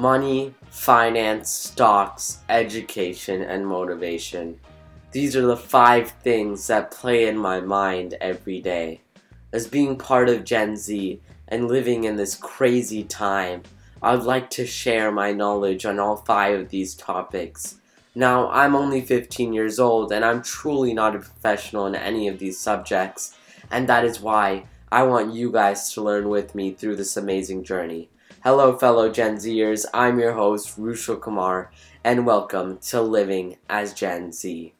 money, finance, stocks, education, and motivation. These are the five things that play in my mind every day. As being part of Gen Z and living in this crazy time, I'd like to share my knowledge on all five of these topics. Now, I'm only 15 years old and I'm truly not a professional in any of these subjects, and that is why I want you guys to learn with me through this amazing journey. Hello, fellow Gen Zers. I'm your host, Rushal Kumar, and welcome to Living as Gen Z.